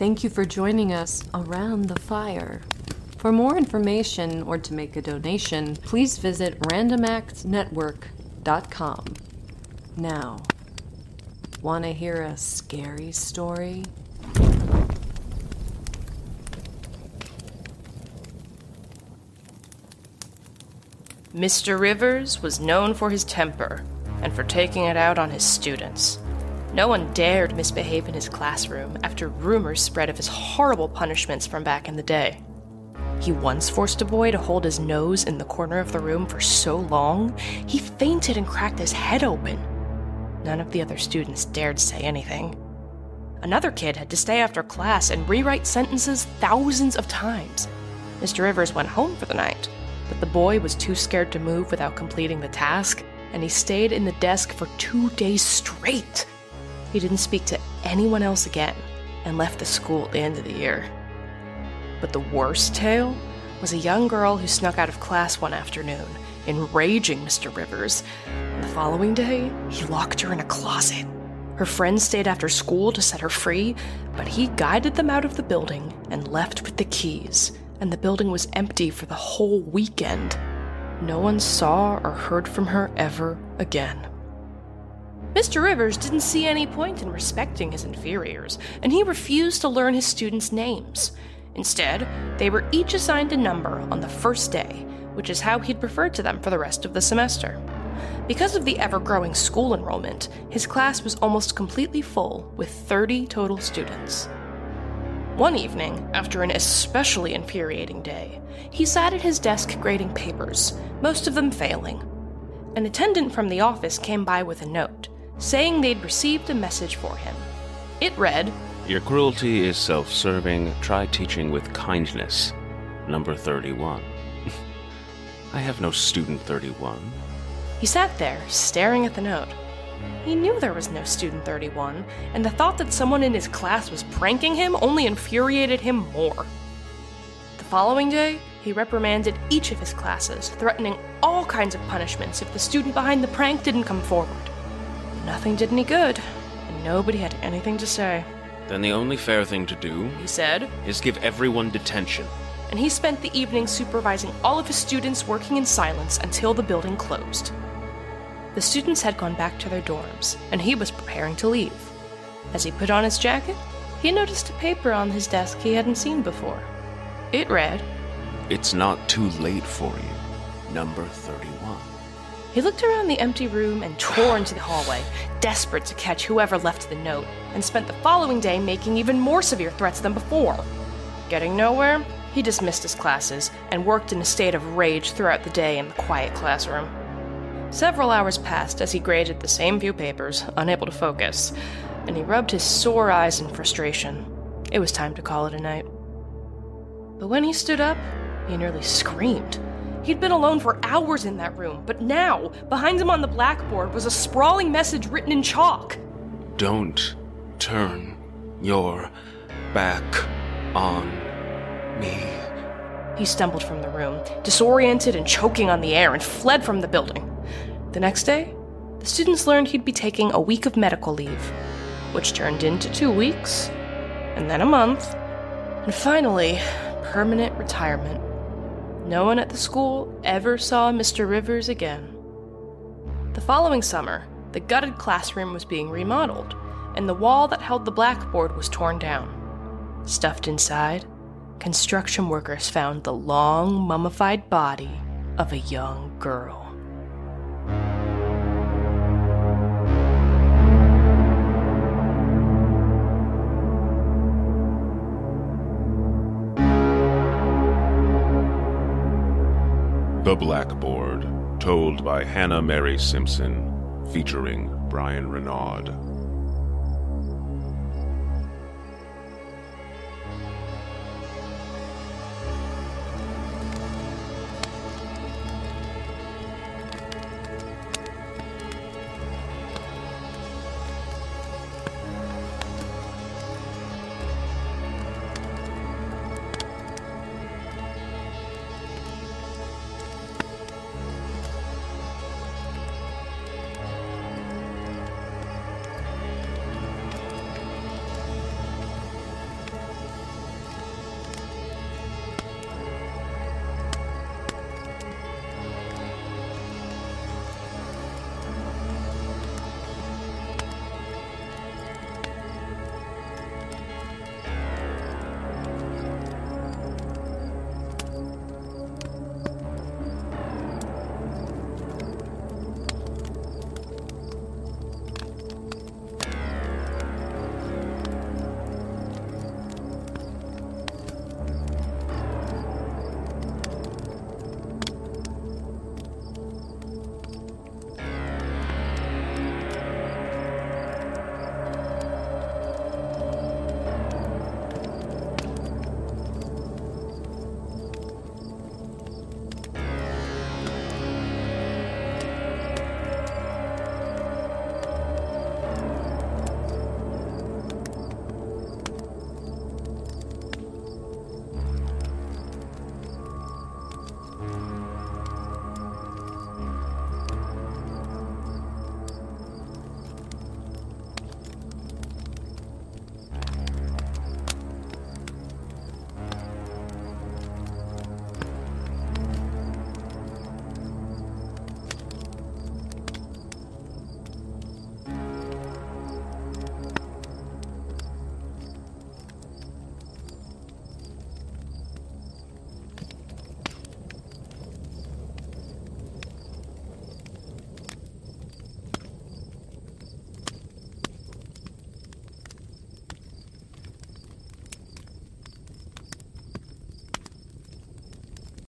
Thank you for joining us around the fire. For more information or to make a donation, please visit randomactsnetwork.com. Now, want to hear a scary story? Mr. Rivers was known for his temper and for taking it out on his students. No one dared misbehave in his classroom after rumors spread of his horrible punishments from back in the day. He once forced a boy to hold his nose in the corner of the room for so long, he fainted and cracked his head open. None of the other students dared say anything. Another kid had to stay after class and rewrite sentences thousands of times. Mr. Rivers went home for the night, but the boy was too scared to move without completing the task, and he stayed in the desk for two days straight. He didn't speak to anyone else again and left the school at the end of the year. But the worst tale was a young girl who snuck out of class one afternoon, enraging Mr. Rivers. And the following day, he locked her in a closet. Her friends stayed after school to set her free, but he guided them out of the building and left with the keys, and the building was empty for the whole weekend. No one saw or heard from her ever again. Mr. Rivers didn't see any point in respecting his inferiors, and he refused to learn his students' names. Instead, they were each assigned a number on the first day, which is how he'd referred to them for the rest of the semester. Because of the ever growing school enrollment, his class was almost completely full, with 30 total students. One evening, after an especially infuriating day, he sat at his desk grading papers, most of them failing. An attendant from the office came by with a note, saying they'd received a message for him. It read Your cruelty is self serving. Try teaching with kindness. Number 31. I have no student 31. He sat there, staring at the note. He knew there was no student 31, and the thought that someone in his class was pranking him only infuriated him more. The following day, he reprimanded each of his classes, threatening all kinds of punishments if the student behind the prank didn't come forward. Nothing did any good, and nobody had anything to say. Then the only fair thing to do He said, is give everyone detention. and he spent the evening supervising all of his students working in silence until the building closed. The students had gone back to their dorms, and he was preparing to leave. As he put on his jacket, he noticed a paper on his desk he hadn't seen before. It read, It's not too late for you. Number 31. He looked around the empty room and tore into the hallway, desperate to catch whoever left the note, and spent the following day making even more severe threats than before. Getting nowhere, he dismissed his classes and worked in a state of rage throughout the day in the quiet classroom. Several hours passed as he graded the same few papers, unable to focus, and he rubbed his sore eyes in frustration. It was time to call it a night. But when he stood up, he nearly screamed. He'd been alone for hours in that room, but now, behind him on the blackboard, was a sprawling message written in chalk. Don't turn your back on me. He stumbled from the room, disoriented and choking on the air, and fled from the building. The next day, the students learned he'd be taking a week of medical leave, which turned into two weeks, and then a month, and finally, permanent retirement. No one at the school ever saw Mr. Rivers again. The following summer, the gutted classroom was being remodeled, and the wall that held the blackboard was torn down. Stuffed inside, construction workers found the long, mummified body of a young girl. The Blackboard, told by Hannah Mary Simpson, featuring Brian Renaud.